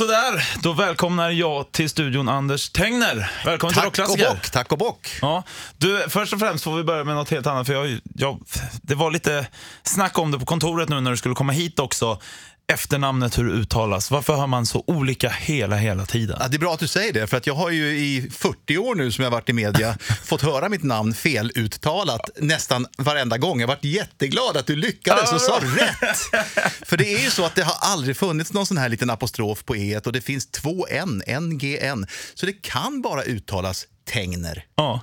Sådär, då välkomnar jag till studion Anders Tengner. Välkommen till Tack och Rockklassiker. bock, tack och bock. Ja, du, först och främst får vi börja med något helt annat. För jag, jag, det var lite snack om det på kontoret nu när du skulle komma hit också. Efternamnet, hur det uttalas. Varför hör man så olika hela, hela tiden? Ja, det är bra att du säger det, för att jag har ju i 40 år nu som jag varit i media fått höra mitt namn feluttalat nästan varenda gång. Jag varit jätteglad att du lyckades och sa rätt. För det är ju så att det har aldrig funnits någon sån här liten apostrof på e och det finns två n, n-g-n. Så det kan bara uttalas Tengner. Ja,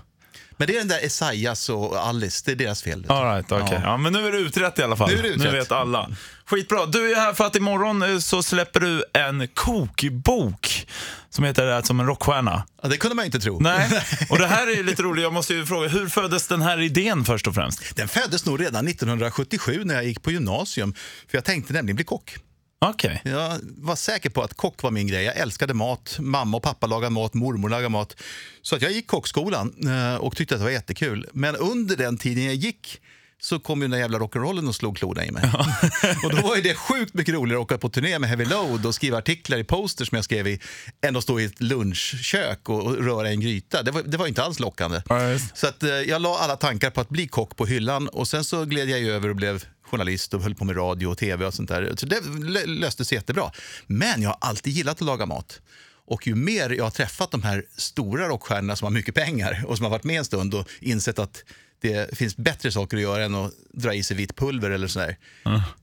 Men det är den där Esaias och Alice, det är deras fel. all right, okej. Ja. Ja. men nu är det utrett i alla fall. Nu är det utrett. vet alla. Skitbra. Du är här för att imorgon eh, så släpper du en kokbok som heter Det som en rockstjärna. Ja, det kunde man inte tro. Nej, och det här är lite roligt. Jag måste ju fråga, hur föddes den här idén först och främst? Den föddes nog redan 1977 när jag gick på gymnasium, för jag tänkte nämligen bli kock. Okej. Jag var säker på att kock var min grej. Jag älskade mat. Mamma och pappa lagade mat, mormor lagade mat. Så att jag gick kockskolan eh, och tyckte att det var jättekul. Men under den tiden jag gick så kom ju den där jävla rock'n'rollen och slog klorna i mig. och då var ju det sjukt mycket roligare att åka på turné med Heavy Load och skriva artiklar i posters som jag skrev i än att stå i ett lunchkök och, och röra en gryta. Det var, det var inte alls lockande. Ja, just. Så att, eh, jag la alla tankar på att bli kock på hyllan och sen så gled jag över och blev journalist och höll på med radio och tv och sånt där. Så det lö- löste sig jättebra. Men jag har alltid gillat att laga mat. Och ju mer jag har träffat de här stora rockstjärnorna som har mycket pengar och som har varit med en stund och insett att det finns bättre saker att göra än att dra i sig vitt pulver eller sådär.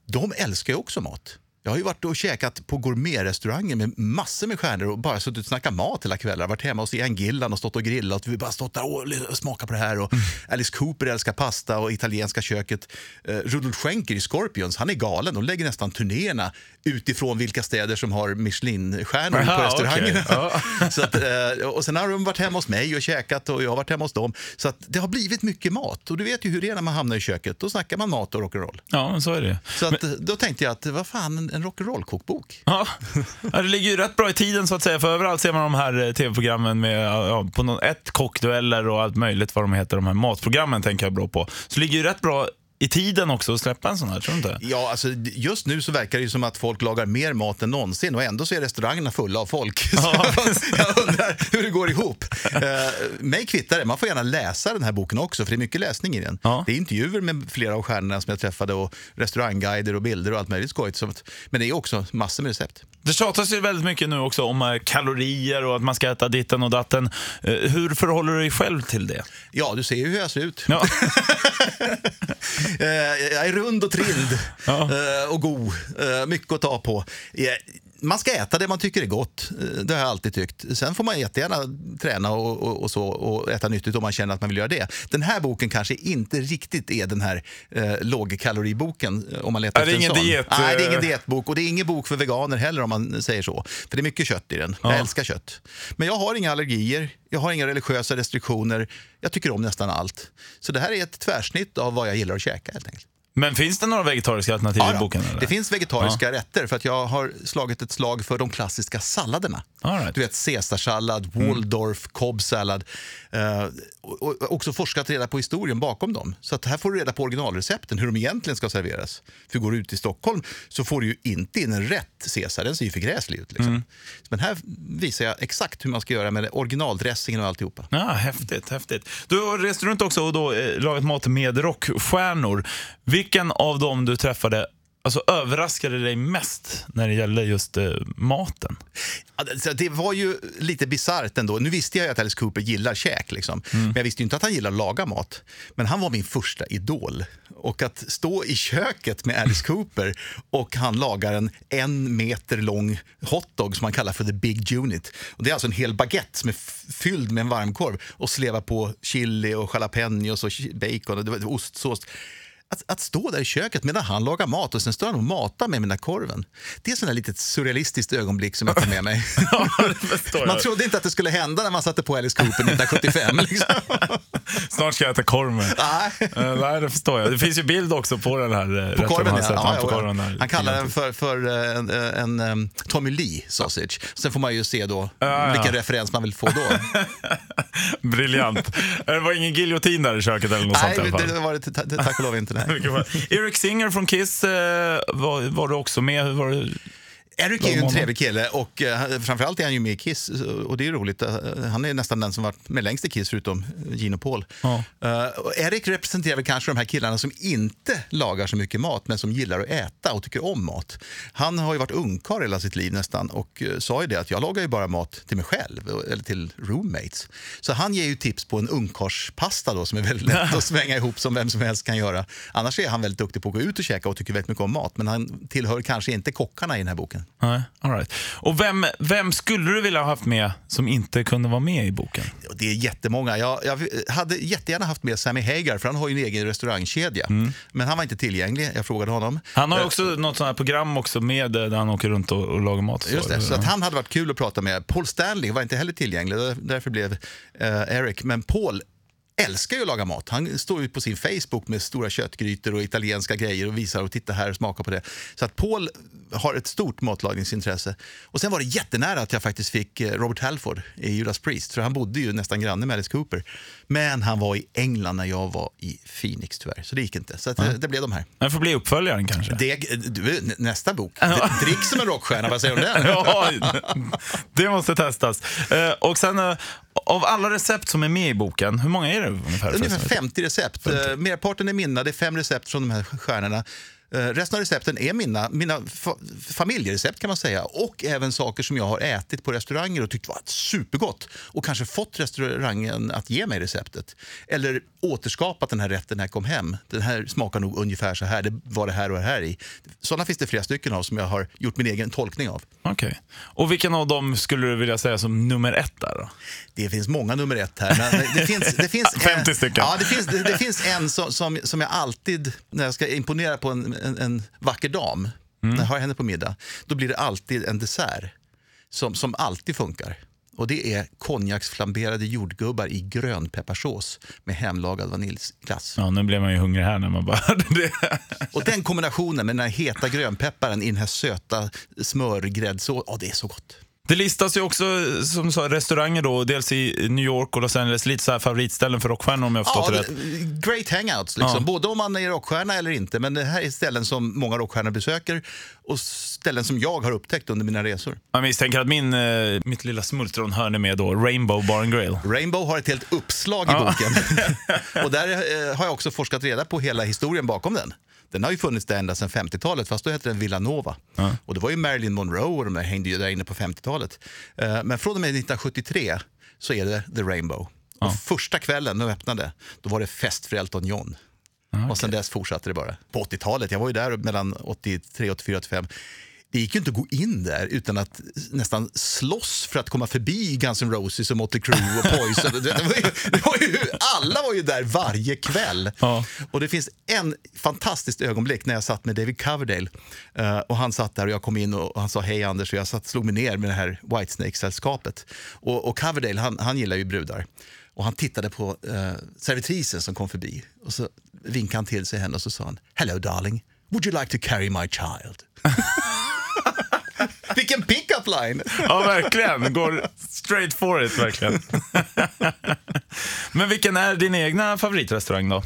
De älskar ju också mat. Jag har ju varit och käkat på gourmetrestauranger med massor med stjärnor och bara suttit och snackat mat hela kvällar. Varit hemma hos Ian Gillan och stått och grillat. Vi bara stått där och smakat på det här. Och Alice Cooper älskar pasta och italienska köket. Uh, Rudolf Schenker i Scorpions, han är galen. De lägger nästan turnéerna utifrån vilka städer som har Michelin-stjärnor på Aha, restaurangerna. okej. Så att, eh, och sen har de varit hemma hos mig och käkat och jag har varit hemma hos dem. Så att det har blivit mycket mat. Och du vet ju hur det är när man hamnar i köket. Då snackar man mat och rock'n'roll. Ja, men så är det Så att, eh, då tänkte jag att vad fan, en, rock'n'roll-kokbok. Ja. ja, det ligger ju rätt bra i tiden så att säga. För överallt ser man de här eh, tv-programmen med ja, på någon, ett kockdueller och allt möjligt vad de heter. De här matprogrammen tänker jag bra på. Så det ligger ju rätt bra i tiden också att släppa en sån här, tror du inte? Ja, alltså, just nu så verkar det ju som att folk lagar mer mat än någonsin och ändå så är restaurangerna fulla av folk. Ja. Jag undrar hur det går ihop. Uh, mig kvittar det. Man får gärna läsa den här boken också, för det är mycket läsning i den. Ja. Det är intervjuer med flera av stjärnorna som jag träffade och restaurangguider och bilder och allt möjligt skojigt. Men det är också massor med recept. Det tjatas ju väldigt mycket nu också om eh, kalorier och att man ska äta ditten och datten. Eh, Hur förhåller du dig själv till det? Ja, du ser ju hur jag ser ut. Ja. Eh, jag är rund och trild Ja. eh, och god. Eh, mycket att ta på. Man ska äta det man tycker är gott. Eh, Det har jag alltid tyckt. Sen får man jättegärna träna och, och, och, så, och äta nyttigt om man känner att man vill göra det. Den här boken kanske inte riktigt är den här eh, lågkaloriboken eh, om man letar Ja, det är efter en sån. diet, Nej, det är ingen eh. dietbok och det är ingen bok för veganer heller om man säger så. För det är mycket kött i den. Jag Ja. älskar kött. Men jag har inga allergier, jag har inga religiösa restriktioner. Jag tycker om nästan allt. Så det här är ett tvärsnitt av vad jag gillar att käka helt enkelt. Men finns det några vegetariska alternativ Ja, i boken? Eller? Det finns vegetariska rätter för att jag har slagit ett slag för de klassiska salladerna. All right. Du vet caesarsallad, Waldorf, Cobb-sallad. Eh, och, också forskat reda på historien bakom dem. Så att här får du reda på originalrecepten, hur de egentligen ska serveras. För går du ut i Stockholm så får du ju inte in en rätt caesar, den ser ju för gräslig ut. Liksom. Men här visar jag exakt hur man ska göra med originaldressingen och alltihopa. Ja, häftigt, häftigt. Du har rest runt också och då, eh, lagat mat med rockstjärnor. Vilken av dem du träffade alltså, överraskade dig mest när det gäller just eh, maten? Det- var ju lite bisarrt ändå. Nu visste jag att Alice Cooper gillar käk, liksom. men jag visste inte att han gillar att laga mat. Men han var min första idol. Och att stå i köket med Alice Cooper och han lagar en en meter lång hotdog som han kallar för the big unit. Och det är alltså en hel baguette som är fylld med en varmkorv och sleva på chili och jalapenos och bacon och det var- det var ostsås. Att, att stå där i köket medan han lagar mat och sen står han och matar mig med den korven. Det är ett litet surrealistiskt ögonblick som jag tar med mig. Ja. Man trodde inte att det skulle hända när man satte på Alice Cooper 1975. Liksom. Snart ska jag äta korv med. Nej. Eh, nej, det förstår jag. Det finns ju bild också på den här eh, På korven, ja. ja, på korven där. Han kallar den för, för eh, en, en, em, Tommy Lee sausage. Sen får man ju se då vilken referens man vill få då. Briljant. Det var ingen giljotin där i köket eller något nej, sånt i alla fall. det var det ta- ta- tack och lov inte. Nej. Eric Singer från Kiss eh, var, var du också med. Hur var det? Eric är ju en trevlig kille och uh, framförallt är han ju med i Kiss och det är roligt. Uh, han är nästan den som varit med längst i Kiss förutom Gino Paul. Ja. Uh, Eric representerar väl kanske de här killarna som inte lagar så mycket mat men som gillar att äta och tycker om mat. Han har ju varit ungkarl hela sitt liv nästan och sa ju det att jag lagar ju bara mat till mig själv eller till roommates. Så han ger ju tips på en ungkarlspasta då som är väldigt lätt att svänga ihop som vem som helst kan göra. Annars är han väldigt duktig på att gå ut och käka och tycker väldigt mycket om mat men han tillhör kanske inte kockarna i den här boken. Nej, all right. Och vem, vem skulle du vilja ha haft med som inte kunde vara med i boken? Det är jättemånga. Jag, jag hade jättegärna haft med Sammy Hagar, för han har ju en egen restaurangkedja. Mm. Men han var inte tillgänglig. Jag frågade honom. Han har också uh, något sånt här program också med där han åker runt och, och lagar mat. Just det, så att han hade varit kul att prata med. Paul Stanley var inte heller tillgänglig, därför blev uh, Eric. Men Paul älskar ju att laga mat. Han står ju på sin Facebook med stora köttgrytor och italienska grejer och visar och titta här och smaka på det. Så att Paul har ett stort matlagningsintresse. Och sen var det jättenära att jag faktiskt fick eh, Robert Halford i Judas Priest, för han bodde ju nästan granne med Alice Cooper. Men han var i England när jag var i Phoenix tyvärr, så det gick inte. Så att, mm. det blev de här. Det får bli uppföljaren kanske? Det, du, nästa bok. Drick som en rockstjärna, vad säger du om den? ja, det måste testas. Eh, och sen, av alla recept som är med i boken, hur många är det ungefär? Ungefär 50 recept. 50. Merparten är mina, det är fem recept från de här stjärnorna. Eh, resten av recepten är mina, mina fa familjerecept kan man säga och även saker som jag har ätit på restauranger och tyckt var supergott och kanske fått restaurangen att ge mig receptet. Eller återskapat den här rätten när jag kom hem. Den här smakar nog ungefär så här, det var det här och det här i. Sådana finns det flera stycken av som jag har gjort min egen tolkning av. Okej. Okay. Och vilken av dem skulle du vilja säga som nummer ett där då? Det finns många nummer ett här. Men det finns, det finns 50 stycken. Ja, det finns, det, det finns en som, som, som jag alltid, när jag ska imponera på en, en, en vacker dam, mm. när jag har henne på middag, då blir det alltid en dessert som, som alltid funkar. Och Det är konjaksflamberade jordgubbar i grönpepparsås med hemlagad vaniljglass. Ja, nu blev man ju hungrig här när man bara hörde det. Och den kombinationen med den här heta grönpepparen i den här söta smörgräddsåsen, oh, det är så gott. Det listas ju också som sa, restauranger då, dels i New York och Los Angeles, lite så här favoritställen för rockstjärnor om jag förstått ja, det rätt. Great hangouts, liksom. ja. både om man är rockstjärna eller inte. Men det här är ställen som många rockstjärnor besöker och ställen som jag har upptäckt under mina resor. Jag misstänker att min, eh, mitt lilla smultronhörn är med då, Rainbow Bar and Grill. Rainbow har ett helt uppslag i ja. boken. och där eh, har jag också forskat reda på hela historien bakom den. Den har ju funnits där ända sedan 50-talet, fast då hette den Villanova. Ja. Och det var ju Marilyn Monroe och de hängde ju där inne på 50-talet. Eh, men från och med 1973 så är det The Rainbow. Ja. Och första kvällen de öppnade, då var det fest för Elton John. Okay. Och sen dess fortsatte det bara. På 80-talet, jag var ju där mellan 83, 84, 85 det gick ju inte att gå in där utan att nästan slåss för att komma förbi Guns N' Roses och Motley Crue och Poison. det var ju, det var ju, alla var ju där varje kväll. Ja. Och det finns en fantastiskt ögonblick när jag satt med David Coverdale. Uh, och Han satt där och jag kom in och, han sa hej Anders och jag satt, slog mig ner med det här Whitesnake-sällskapet. Och, och Coverdale han, han gillar ju brudar. Och Han tittade på uh, servitrisen som kom förbi och så vinkade han till sig henne och så sa han “Hello darling, would you like to carry my child?” Vilken pick-up line! Ja, verkligen. Går straight for it, verkligen. Men vilken är din egna favoritrestaurang då?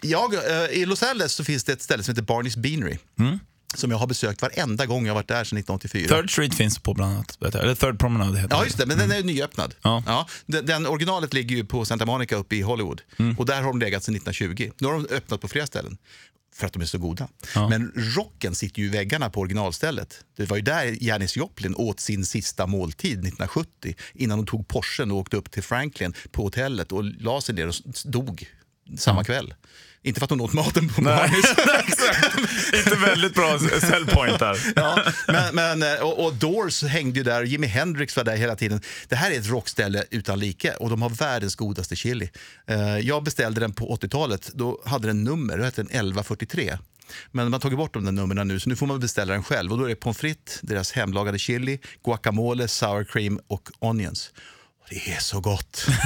Jag, eh, I Los Angeles så finns det ett ställe som heter Barney's Beanery. Mm. Som jag har besökt varenda gång jag varit där sedan 1984. Third Street finns på bland annat. Eller Third Promenade heter Ja, just det. Men mm. den är nyöppnad. Ja. Ja, den, den, originalet ligger ju på Santa Monica uppe i Hollywood. Mm. Och där har de legat sedan 1920. Nu har de öppnat på flera ställen för att de är så goda. Ja. Men rocken sitter ju i väggarna på originalstället. Det var ju där Janis Joplin åt sin sista måltid 1970 innan hon tog Porschen och åkte upp till Franklin på hotellet och la sig ner och dog samma kväll. Inte för att hon åt maten på Barneys. Inte väldigt bra säljpoint där. ja, men, men, eh, och, och, Doors hängde ju där, Jimi Hendrix var där hela tiden. Det här är ett rockställe utan like och de har världens godaste chili. Uh, jag beställde den på 80-talet. Då hade den nummer, då hette den 1143. Men man har tagit bort de där numren nu, så nu får man beställa den själv. Och då är det pommes frites, deras hemlagade chili, guacamole, sour cream och onions. Det är så gott.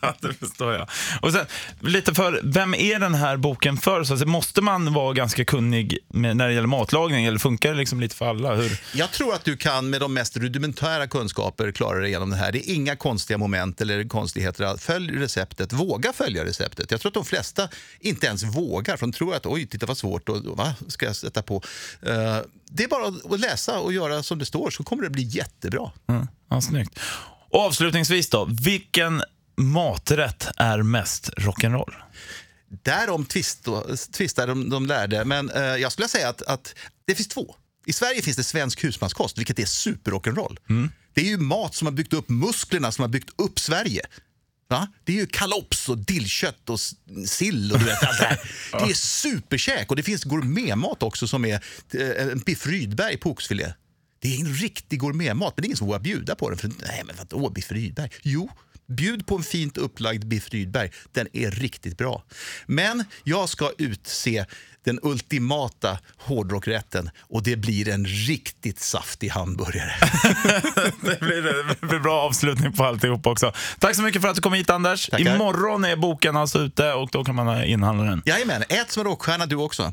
Ja, det förstår jag. Och sen, lite för, vem är den här boken för? Så måste man vara ganska kunnig med, när det gäller matlagning eller funkar det liksom lite för alla? Hur? Jag tror att du kan med de mest rudimentära kunskaper klara dig igenom det här. Det är inga konstiga moment eller konstigheter. Följ receptet, våga följa receptet. Jag tror att de flesta inte ens vågar, för de tror att oj, titta vad svårt, och, vad ska jag sätta på? Eh, det är bara att läsa och göra som det står så kommer det bli jättebra. Mm. Ja, snyggt. Och avslutningsvis då, vilken maträtt är mest rock'n'roll? Därom tvist, tvistar de, de lärde, men eh, jag skulle säga att, att det finns två. I Sverige finns det svensk husmanskost, vilket är super-rock'n'roll. Mm. Det är ju mat som har byggt upp musklerna, som har byggt upp Sverige. Va? Det är ju kalops och dillkött och sill och du vet allt det här. Det är superkäk och det finns gourmetmat också som är eh, en biff Rydberg på oxfilé. Det är en riktig gourmetmat, men det är ingen som vågar bjuda på den. För, nej, men vadå biff Rydberg? Jo, bjud på en fint upplagd biff Rydberg. Den är riktigt bra. Men jag ska utse den ultimata hårdrockrätten och det blir en riktigt saftig hamburgare. Det blir, det blir bra avslutning på alltihop också. Tack så mycket för att du kom hit Anders. Tackar. Imorgon är boken alltså ute och då kan man inhandla den. Jajamän, ät som en rockstjärna du också.